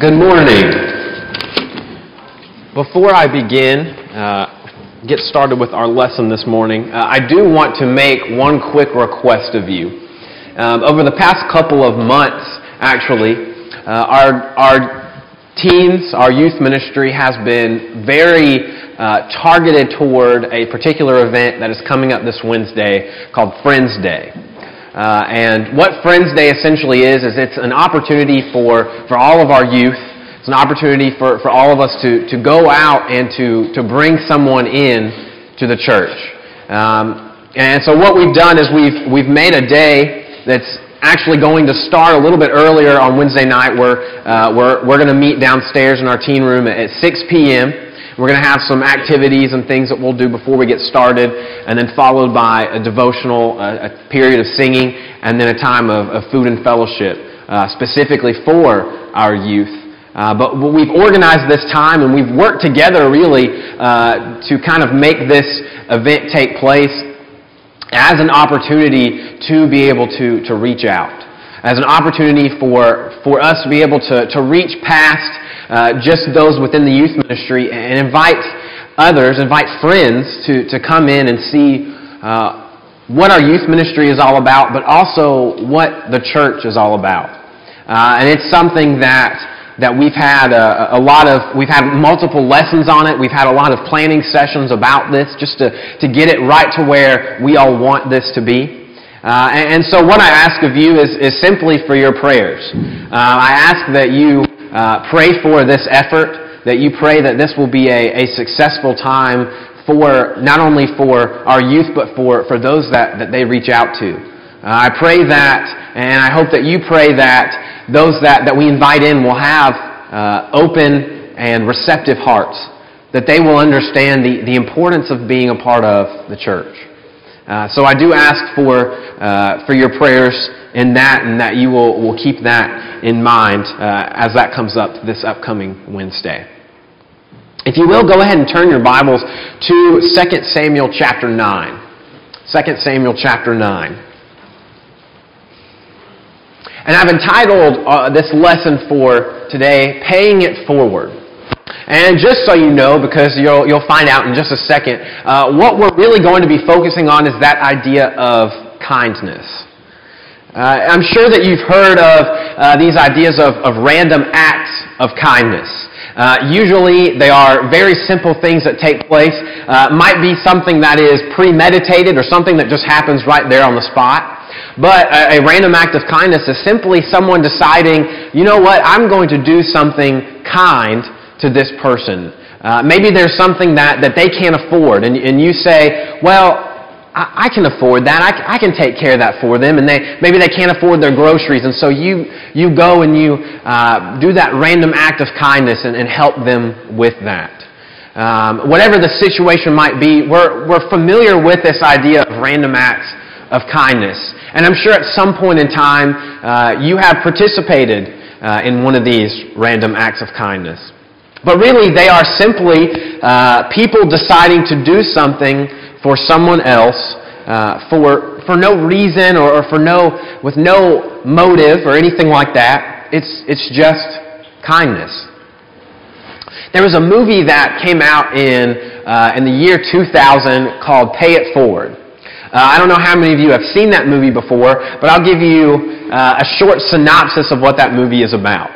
Good morning. Before I begin, uh, get started with our lesson this morning, uh, I do want to make one quick request of you. Um, over the past couple of months, actually, uh, our, our teens, our youth ministry has been very uh, targeted toward a particular event that is coming up this Wednesday called Friends Day. Uh, and what Friends Day essentially is, is it's an opportunity for, for all of our youth, it's an opportunity for, for all of us to, to go out and to, to bring someone in to the church. Um, and so what we've done is we've, we've made a day that's actually going to start a little bit earlier on Wednesday night where uh, we're, we're going to meet downstairs in our teen room at 6 p.m. We're going to have some activities and things that we'll do before we get started, and then followed by a devotional, a, a period of singing, and then a time of, of food and fellowship, uh, specifically for our youth. Uh, but we've organized this time and we've worked together really uh, to kind of make this event take place as an opportunity to be able to, to reach out, as an opportunity for, for us to be able to, to reach past uh, just those within the youth ministry and invite others, invite friends to, to come in and see uh, what our youth ministry is all about, but also what the church is all about. Uh, and it's something that that we've had a, a, lot of we've had multiple lessons on it. We've had a lot of planning sessions about this just to, to get it right to where we all want this to be. Uh, and, and, so what i ask of you is, is simply for your prayers. Uh, i ask that you uh, pray for this effort, that you pray that this will be a, a successful time for not only for our youth, but for, for those that, that they reach out to. Uh, I pray that, and I hope that you pray that those that, that we invite in will have uh, open and receptive hearts, that they will understand the, the importance of being a part of the church. Uh, so I do ask for, uh, for your prayers in that and that you will, will keep that in mind uh, as that comes up this upcoming Wednesday. If you will, go ahead and turn your Bibles to 2 Samuel chapter 9. 2 Samuel chapter 9. And I've entitled uh, this lesson for today, Paying It Forward. And just so you know, because you'll, you'll find out in just a second, uh, what we're really going to be focusing on is that idea of kindness. Uh, I'm sure that you've heard of uh, these ideas of, of random acts of kindness. Uh, usually they are very simple things that take place. Uh, might be something that is premeditated or something that just happens right there on the spot. But a, a random act of kindness is simply someone deciding, you know what, I'm going to do something kind to this person. Uh, maybe there's something that, that they can't afford, and, and you say, well, I, I can afford that. I, I can take care of that for them. And they, maybe they can't afford their groceries. And so you, you go and you uh, do that random act of kindness and, and help them with that. Um, whatever the situation might be, we're, we're familiar with this idea of random acts of kindness. And I'm sure at some point in time, uh, you have participated uh, in one of these random acts of kindness. But really, they are simply uh, people deciding to do something for someone else uh, for, for no reason or, or for no, with no motive or anything like that. It's, it's just kindness. There was a movie that came out in, uh, in the year 2000 called Pay It Forward. Uh, I don't know how many of you have seen that movie before, but I'll give you uh, a short synopsis of what that movie is about.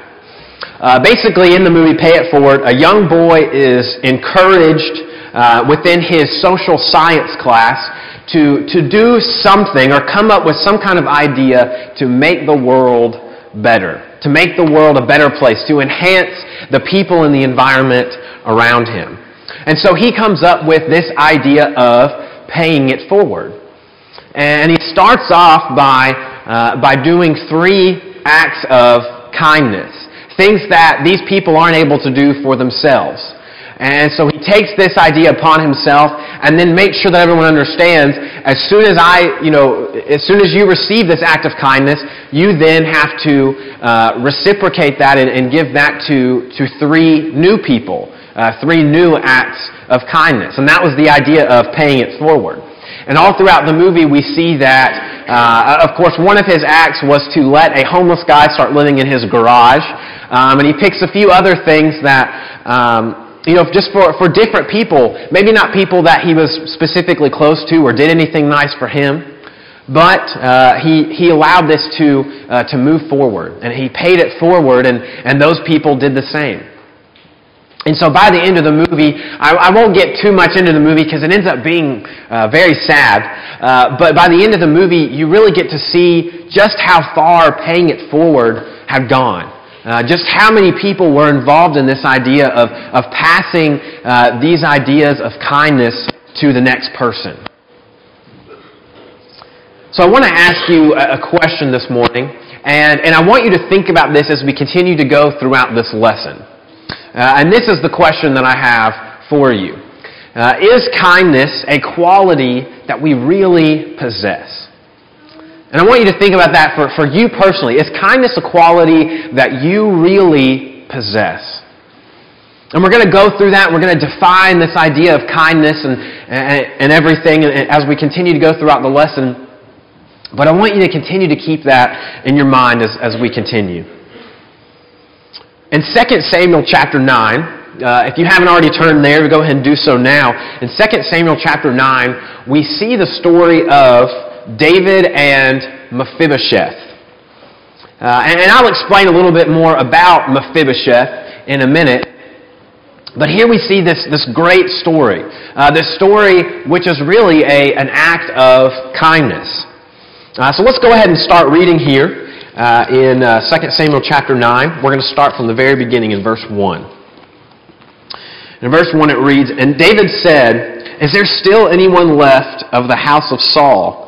Uh, basically, in the movie Pay It Forward, a young boy is encouraged uh, within his social science class to, to do something or come up with some kind of idea to make the world better, to make the world a better place, to enhance the people and the environment around him. And so he comes up with this idea of paying it forward. And he starts off by, uh, by doing three acts of kindness, things that these people aren't able to do for themselves. And so he takes this idea upon himself and then makes sure that everyone understands as soon as I, you know, as soon as you receive this act of kindness, you then have to uh, reciprocate that and, and, give that to, to three new people, uh, three new acts of kindness. And that was the idea of paying it forward. And all throughout the movie, we see that, uh, of course, one of his acts was to let a homeless guy start living in his garage. Um, and he picks a few other things that, um, you know, just for, for different people, maybe not people that he was specifically close to or did anything nice for him, but uh, he, he allowed this to, uh, to move forward. And he paid it forward, and, and those people did the same. And so by the end of the movie, I, I won't get too much into the movie because it ends up being uh, very sad. Uh, but by the end of the movie, you really get to see just how far paying it forward had gone. Uh, just how many people were involved in this idea of, of passing uh, these ideas of kindness to the next person. So I want to ask you a question this morning, and, and I want you to think about this as we continue to go throughout this lesson. Uh, and this is the question that I have for you. Uh, is kindness a quality that we really possess? And I want you to think about that for, for you personally. Is kindness a quality that you really possess? And we're going to go through that. We're going to define this idea of kindness and, and, and everything as we continue to go throughout the lesson. But I want you to continue to keep that in your mind as, as we continue. In 2 Samuel chapter 9, uh, if you haven't already turned there, go ahead and do so now. In 2 Samuel chapter 9, we see the story of David and Mephibosheth. Uh, and, and I'll explain a little bit more about Mephibosheth in a minute. But here we see this, this great story. Uh, this story which is really a, an act of kindness. Uh, so let's go ahead and start reading here uh, in uh, 2 Samuel chapter 9. We're going to start from the very beginning in verse 1. In verse 1 it reads, And David said, Is there still anyone left of the house of Saul,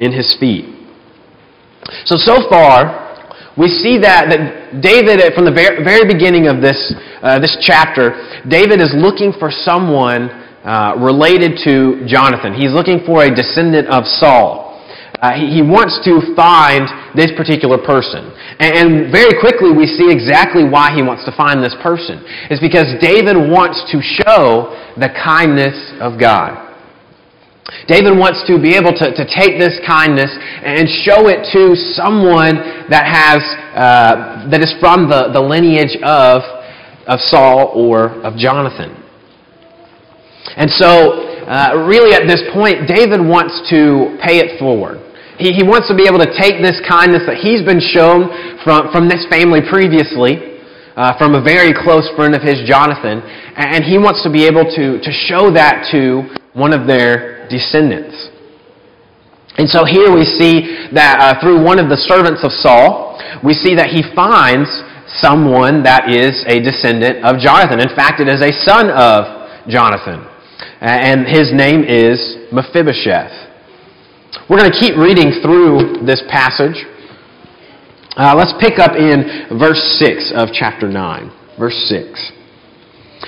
in his feet. So, so far, we see that, that David, from the very, very beginning of this, uh, this chapter, David is looking for someone uh, related to Jonathan. He's looking for a descendant of Saul. Uh, he, he, wants to find this particular person. And, and very quickly we see exactly why he wants to find this person. It's because David wants to show the kindness of God. David wants to be able to, to take this kindness and show it to someone that has uh, that is from the, the lineage of, of Saul or of Jonathan. And so, uh, really at this point, David wants to pay it forward. He, he wants to be able to take this kindness that he's been shown from, from this family previously, uh, from a very close friend of his, Jonathan, and he wants to be able to, to show that to one of their descendants. And so here we see that uh, through one of the servants of Saul, we see that he finds someone that is a descendant of Jonathan. In fact, it is a son of Jonathan. And his name is Mephibosheth. We're going to keep reading through this passage. Uh, let's pick up in verse 6 of chapter 9. Verse 6.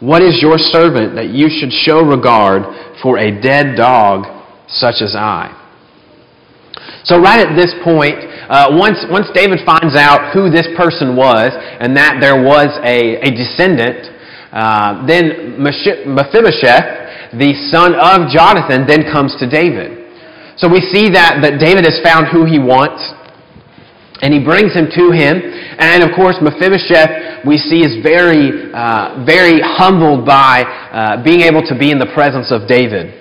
What is your servant that you should show regard for a dead dog such as I? So, right at this point, uh, once, once David finds out who this person was and that there was a, a descendant, uh, then Mephibosheth, the son of Jonathan, then comes to David. So we see that, that David has found who he wants, and he brings him to him. And of course, Mephibosheth, we see, is very, uh, very humbled by uh, being able to be in the presence of David.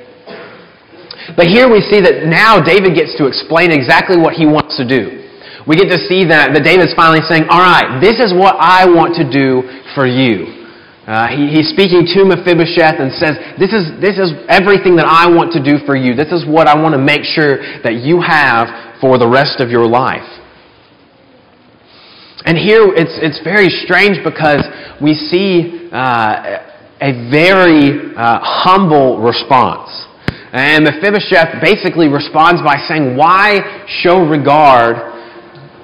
But here we see that now David gets to explain exactly what he wants to do. We get to see that, that David's finally saying, All right, this is what I want to do for you. Uh, he, he's speaking to Mephibosheth and says, this is, this is everything that I want to do for you. This is what I want to make sure that you have for the rest of your life. And here it's, it's very strange because we see uh, a very uh, humble response. And Mephibosheth basically responds by saying, Why show regard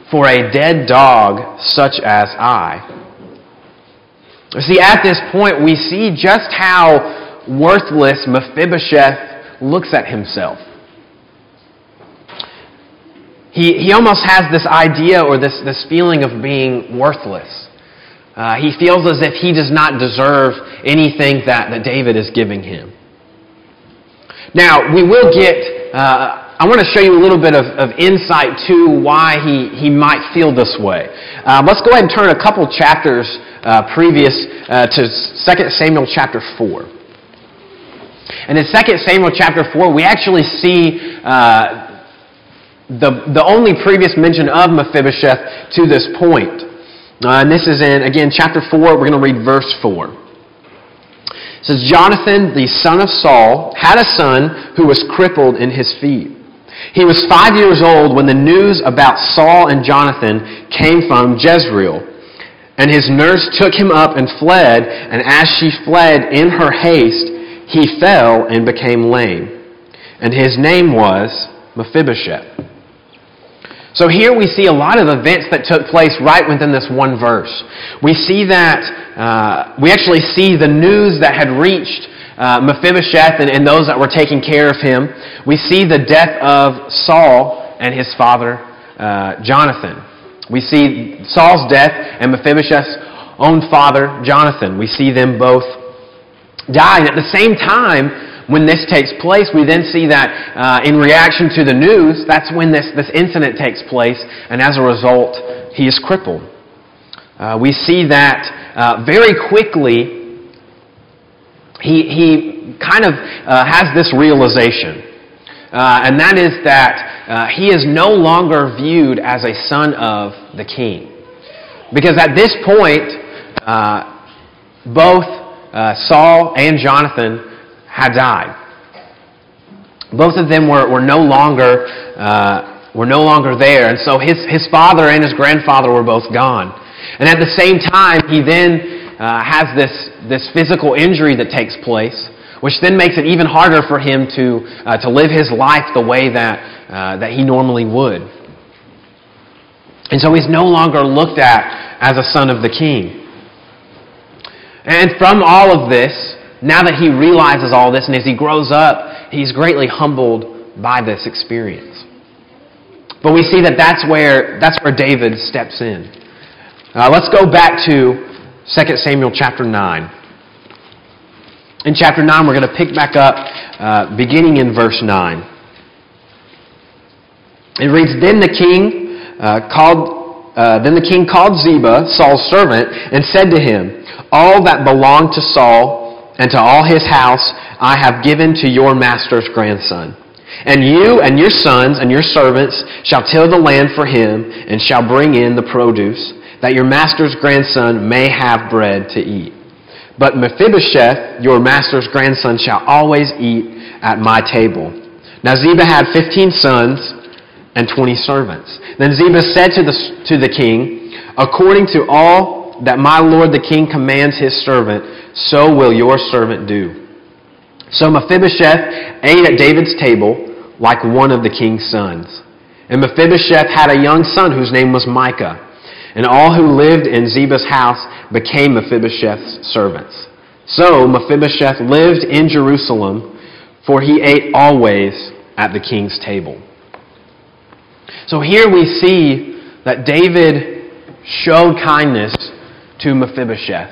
for a dead dog such as I? See, at this point, we see just how worthless Mephibosheth looks at himself. He, he almost has this idea or this, this feeling of being worthless. Uh, he feels as if he does not deserve anything that, that David is giving him. Now, we will get, uh, I want to show you a little bit of, of insight to why he, he might feel this way. Uh, let's go ahead and turn a couple chapters uh, previous uh, to 2 Samuel chapter 4. And in 2 Samuel chapter 4, we actually see uh, the, the only previous mention of Mephibosheth to this point. Uh, and this is in, again, chapter 4. We're going to read verse 4. It says, Jonathan, the son of Saul, had a son who was crippled in his feet. He was five years old when the news about Saul and Jonathan came from Jezreel. And his nurse took him up and fled, and as she fled in her haste, he fell and became lame. And his name was Mephibosheth. So here we see a lot of events that took place right within this one verse. We see that, uh, we actually see the news that had reached uh, Mephibosheth and, and those that were taking care of him. We see the death of Saul and his father, uh, Jonathan. We see Saul's death and Mephibosheth's own father, Jonathan. We see them both die. At the same time, when this takes place, we then see that uh, in reaction to the news, that's when this, this incident takes place, and as a result, he is crippled. Uh, we see that uh, very quickly, he, he kind of uh, has this realization. Uh, and that is that uh, he is no longer viewed as a son of the king. Because at this point, both Saul and Jonathan had died. Both of them were, were, no longer, uh, were no longer there. And so his, his father and his grandfather were both gone. And at the same time, he then uh, has this, this physical injury that takes place which then makes it even harder for him to, uh, to live his life the way that, uh, that he normally would. And so he's no longer looked at as a son of the king. And from all of this, now that he realizes all this and as he grows up, he's greatly humbled by this experience. But we see that that's where, that's where David steps in. Uh, let's go back to 2 Samuel chapter 9. In chapter 9, we're going to pick back up uh, beginning in verse 9. It reads, Then the king uh, called uh, then the king called Ziba, Saul's servant, and said to him, All that belonged to Saul and to all his house I have given to your master's grandson. And you and your sons and your servants shall till the land for him and shall bring in the produce, that your master's grandson may have bread to eat. But Mephibosheth, your master's grandson, shall always eat at my table. Now Ziba had fifteen sons and twenty servants. Then Ziba said to the, to the king, According to all that my lord the king commands his servant, so will your servant do. So Mephibosheth ate at David's table like one of the king's sons. And Mephibosheth had a young son whose name was Micah. And all who lived in Ziba's house became Mephibosheth's servants. So Mephibosheth lived in Jerusalem, for he ate always at the king's table. So here we see that David showed kindness to Mephibosheth.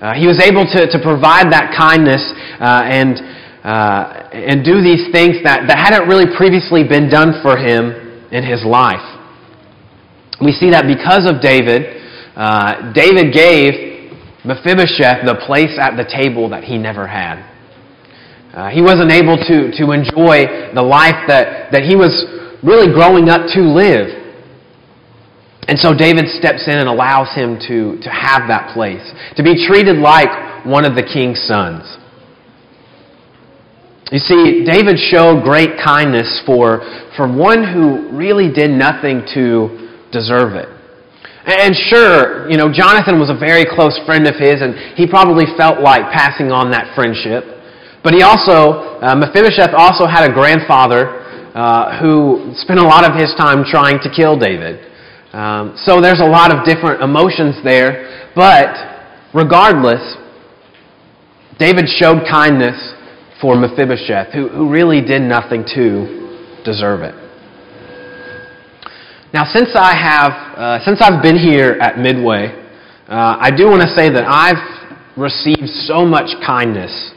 Uh, he was able to, to provide that kindness uh, and, uh, and do these things that, that hadn't really previously been done for him in his life. We see that because of David, uh, David gave Mephibosheth the place at the table that he never had. Uh, he wasn't able to, to enjoy the life that, that he was really growing up to live. And so David steps in and allows him to, to have that place, to be treated like one of the king's sons. You see, David showed great kindness for, for one who really did nothing to deserve it. And sure, you know, Jonathan was a very close friend of his, and he probably felt like passing on that friendship. But he also, uh, Mephibosheth also had a grandfather uh, who spent a lot of his time trying to kill David. Um, so there's a lot of different emotions there. But regardless, David showed kindness for Mephibosheth, who, who really did nothing to deserve it. Now, since I have, uh, since I've been here at Midway, uh, I do want to say that I've received so much kindness.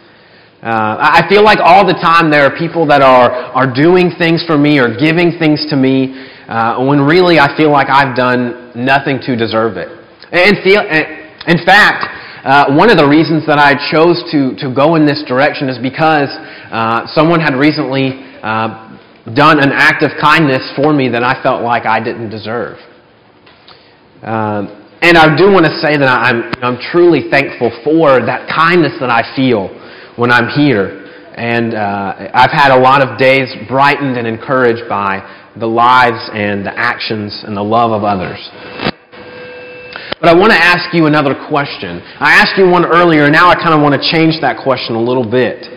Uh, I feel like all the time there are people that are, are doing things for me or giving things to me uh, when really I feel like I've done nothing to deserve it. And feel, in fact, uh, one of the reasons that I chose to, to go in this direction is because uh, someone had recently uh, done an act of kindness for me that I felt like I didn't deserve. Um, and I do want to say that I'm, I'm truly thankful for that kindness that I feel when I'm here. And uh, I've had a lot of days brightened and encouraged by the lives and the actions and the love of others. But I want to ask you another question. I asked you one earlier, and now I kind of want to change that question a little bit.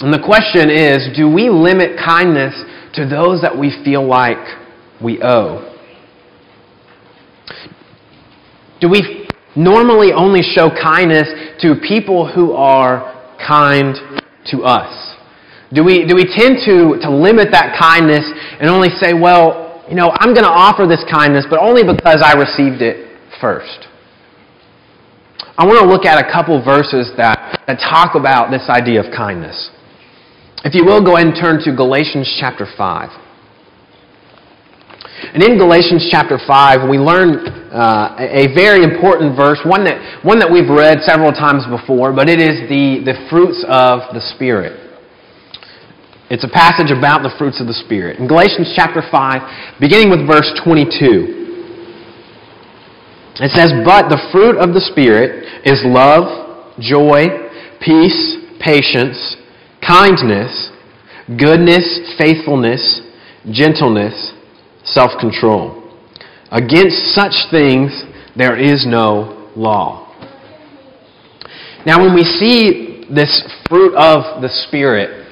And the question is do we limit kindness to those that we feel like we owe? Do we normally only show kindness to people who are kind to us? Do we, do we tend to, to limit that kindness and only say, well, you know, I'm going to offer this kindness, but only because I received it first? I want to look at a couple verses that, that talk about this idea of kindness. If you will, go ahead and turn to Galatians chapter 5. And in Galatians chapter 5, we learn uh, a very important verse, one that, one that we've read several times before, but it is the, the fruits of the Spirit. It's a passage about the fruits of the Spirit. In Galatians chapter 5, beginning with verse 22, it says, But the fruit of the Spirit is love, joy, peace, patience, kindness, goodness, faithfulness, gentleness, self control. Against such things there is no law. Now, when we see this fruit of the Spirit,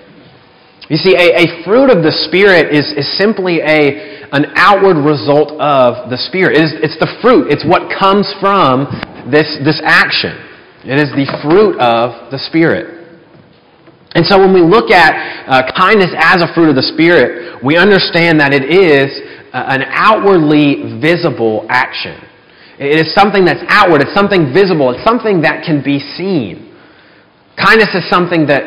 you see, a, a fruit of the Spirit is, is simply a, an outward result of the Spirit. It is, it's the fruit, it's what comes from this, this action. It is the fruit of the Spirit. And so when we look at uh, kindness as a fruit of the Spirit, we understand that it is uh, an outwardly visible action. It is something that's outward, it's something visible, it's something that can be seen. Kindness is something that,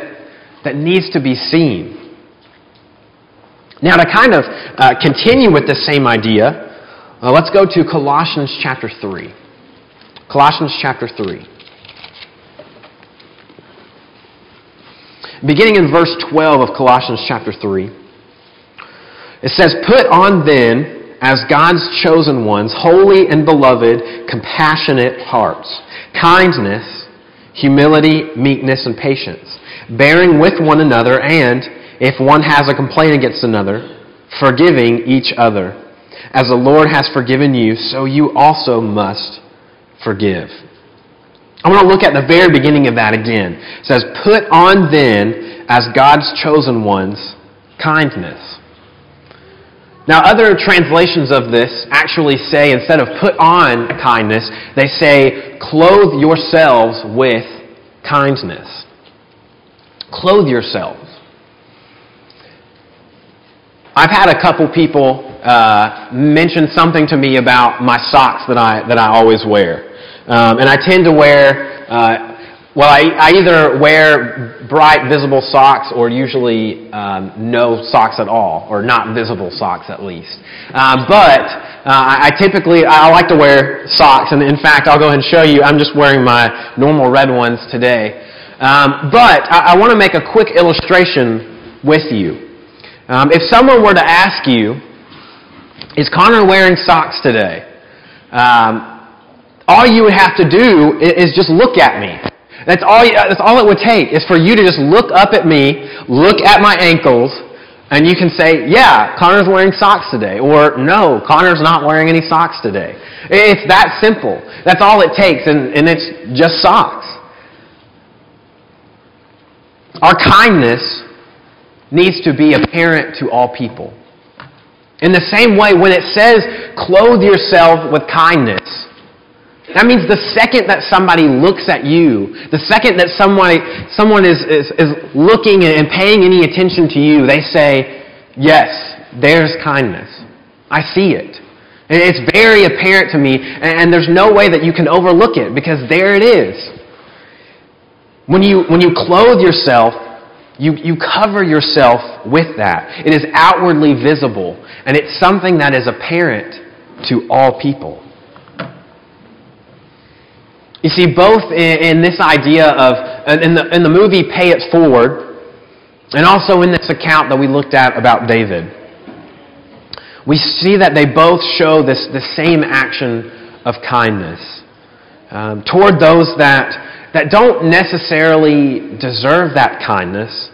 that needs to be seen. Now, to kind of uh, continue with the same idea, uh, let's go to Colossians chapter 3. Colossians chapter 3. Beginning in verse 12 of Colossians chapter 3, it says, Put on then, as God's chosen ones, holy and beloved, compassionate hearts, kindness, humility, meekness, and patience, bearing with one another, and, if one has a complaint against another, forgiving each other. As the Lord has forgiven you, so you also must forgive. I want to look at the very beginning of that again. It says, Put on then, as God's chosen ones, kindness. Now, other translations of this actually say, instead of put on kindness, they say, clothe yourselves with kindness. Clothe yourselves. I've had a couple people uh, mention something to me about my socks that I, that I always wear. Um, and I tend to wear, uh, well, I, I, either wear bright, visible socks or usually um, no socks at all, or not visible socks at least. Um, but uh, I typically, I like to wear socks, and in fact, I'll go ahead and show you. I'm just wearing my normal red ones today. Um, but I, I want to make a quick illustration with you. Um, if someone were to ask you, is Connor wearing socks today? Um, all you would have to do is, just look at me. That's all, you, that's all it would take, is for you to just look up at me, look at my ankles, and you can say, yeah, Connor's wearing socks today. Or, no, Connor's not wearing any socks today. It's that simple. That's all it takes, and, and it's just socks. Our kindness needs to be apparent to all people. In the same way, when it says, clothe yourself with kindness, that means the second that somebody looks at you, the second that somebody, someone is, is, is looking and paying any attention to you, they say, Yes, there's kindness. I see it. And it's very apparent to me, and there's no way that you can overlook it because there it is. When you, when you clothe yourself, you, you cover yourself with that. It is outwardly visible, and it's something that is apparent to all people. You see, both in, in this idea of, in the, in the movie Pay It Forward, and also in this account that we looked at about David, we see that they both show this, the same action of kindness um, toward those that, that don't necessarily deserve that kindness,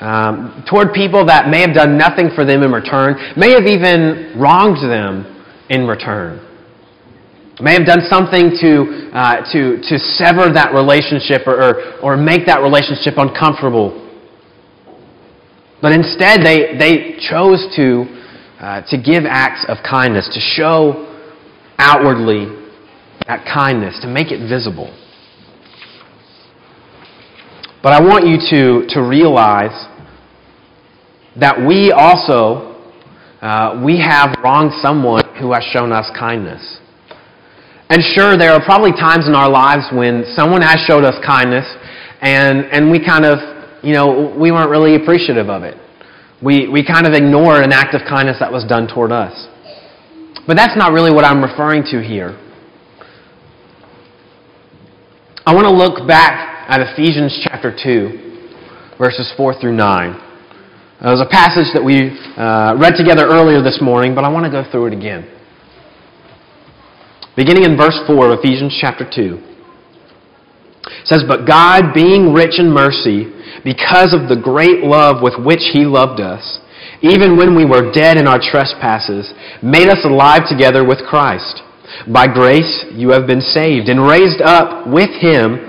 um, toward people that may have done nothing for them in return, may have even wronged them in return may have done something to, uh, to, to sever that relationship or, or, or make that relationship uncomfortable. But instead, they, they chose to, uh, to give acts of kindness, to show outwardly that kindness, to make it visible. But I want you to, to realize that we also, uh, we have wronged someone who has shown us kindness. And sure, there are probably times in our lives when someone has showed us kindness and, and we kind of, you know, we weren't really appreciative of it. We, we kind of ignored an act of kindness that was done toward us. But that's not really what I'm referring to here. I want to look back at Ephesians chapter 2, verses 4 through 9. It was a passage that we uh, read together earlier this morning, but I want to go through it again. Beginning in verse 4 of Ephesians chapter 2. It says, But God, being rich in mercy, because of the great love with which He loved us, even when we were dead in our trespasses, made us alive together with Christ. By grace you have been saved, and raised up with Him,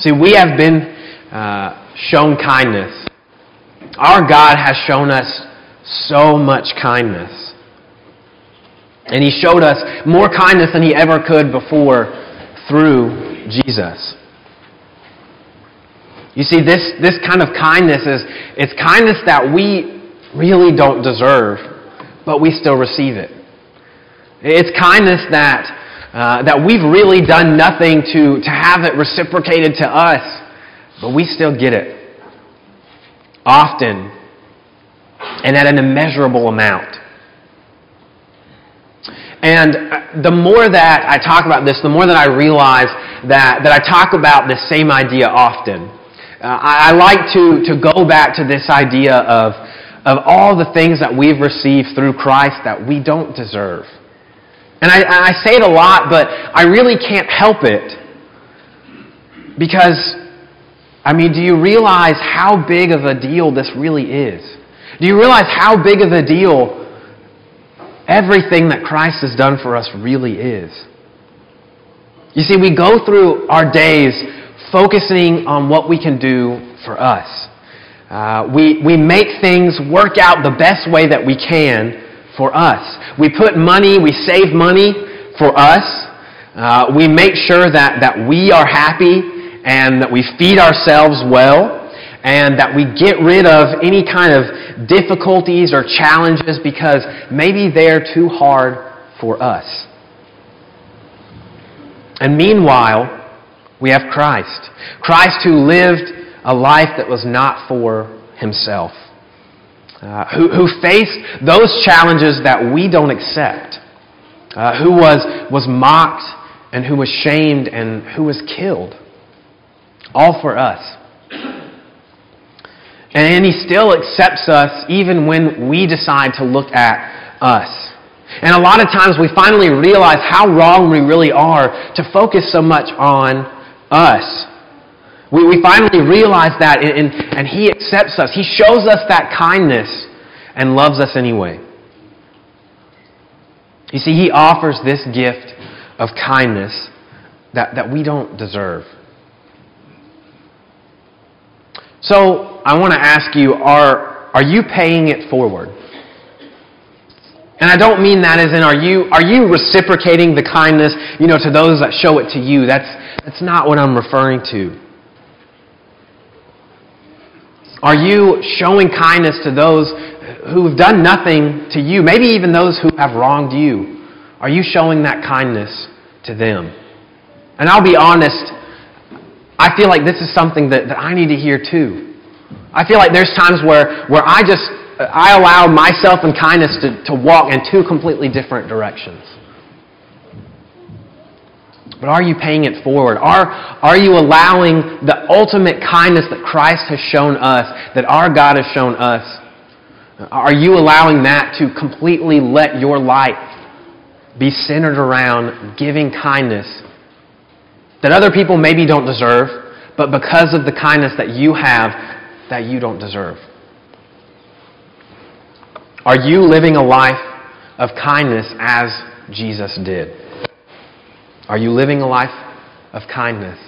See, we have been uh, shown kindness. Our God has shown us so much kindness. And he showed us more kindness than he ever could before through Jesus. You see, this, this kind of kindness is it's kindness that we really don't deserve, but we still receive it. It's kindness that, uh, that we've really done nothing to, to have it reciprocated to us, but we still get it. Often, and at an immeasurable amount. And uh, the more that I talk about this, the more that I realize that, that I talk about the same idea often. Uh, I, I, like to, to go back to this idea of, of all the things that we've received through Christ that we don't deserve. And I, I say it a lot, but I really can't help it. Because, I mean, do you realize how big of a deal this really is? Do you realize how big of a deal everything that Christ has done for us really is. You see, we go through our days focusing on what we can do for us. Uh, we, we make things work out the best way that we can for us. We put money, we save money for us. Uh, we make sure that, that we are happy and that we feed ourselves well and that we get rid of any kind of difficulties or challenges because maybe they're too hard for us. And meanwhile, we have Christ. Christ who lived a life that was not for himself, uh, who, who faced those challenges that we don't accept, uh, who was, was mocked and who was shamed and who was killed. All for us. And he still accepts us even when we decide to look at us. And a lot of times we finally realize how wrong we really are to focus so much on us. We, we finally realize that, and, and He accepts us. He shows us that kindness and loves us anyway. You see, He offers this gift of kindness that, that we don't deserve. So I want to ask you are, are you paying it forward? And I don't mean that as in are you, are you reciprocating the kindness you know, to those that show it to you? That's, that's not what I'm referring to. Are you showing kindness to those who have done nothing to you, maybe even those who have wronged you? Are you showing that kindness to them? And I'll be honest, I feel like this is something that, that I need to hear too. I feel like there's times where, where I just I allow myself and kindness to, to walk in two completely different directions. But are you paying it forward? Are, are you allowing the ultimate kindness that Christ has shown us, that our God has shown us, are you allowing that to completely let your life be centered around giving kindness that other people maybe don't deserve, but because of the kindness that you have, that you don't deserve? Are you living a life of kindness as Jesus did? Are you living a life of kindness?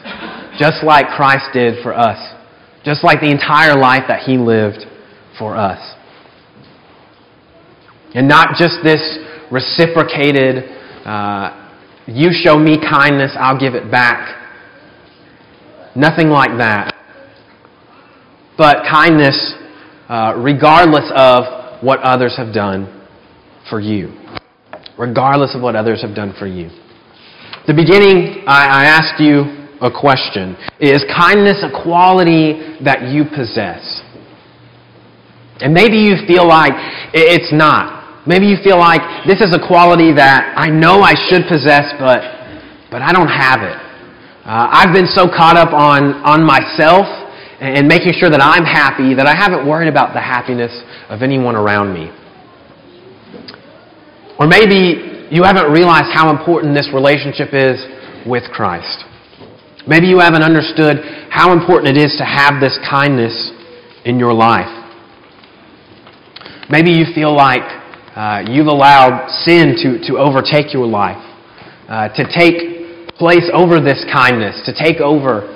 Just like Christ did for us. Just like the entire life that He lived for us. And not just this reciprocated, uh, you show me kindness, I'll give it back. Nothing like that. But kindness, uh, regardless of what others have done for you. Regardless of what others have done for you. The beginning, I, I asked you a question. Is kindness a quality that you possess? And maybe you feel like it's not. Maybe you feel like this is a quality that I know I should possess, but, but I don't have it. Uh, I've been so caught up on, on myself and making sure that I'm happy that I haven't worried about the happiness of anyone around me. Or maybe you haven't realized how important this relationship is with Christ. Maybe you haven't understood how important it is to have this kindness in your life. Maybe you feel like uh, you've allowed sin to, to overtake your life, uh, to take place over this kindness, to take over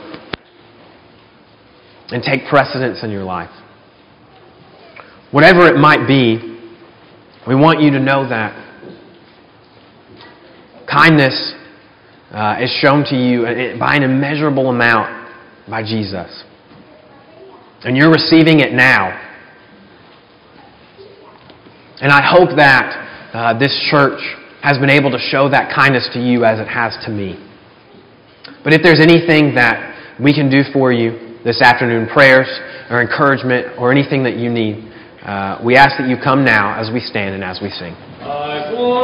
and take precedence in your life. Whatever it might be, we want you to know that kindness uh, is shown to you by an immeasurable amount by Jesus. And you're receiving it now. And I hope that uh, this church has been able to show that kindness to you as it has to me. But if there's anything that we can do for you this afternoon, prayers or encouragement or anything that you need, uh, we ask that you come now as we stand and as we sing.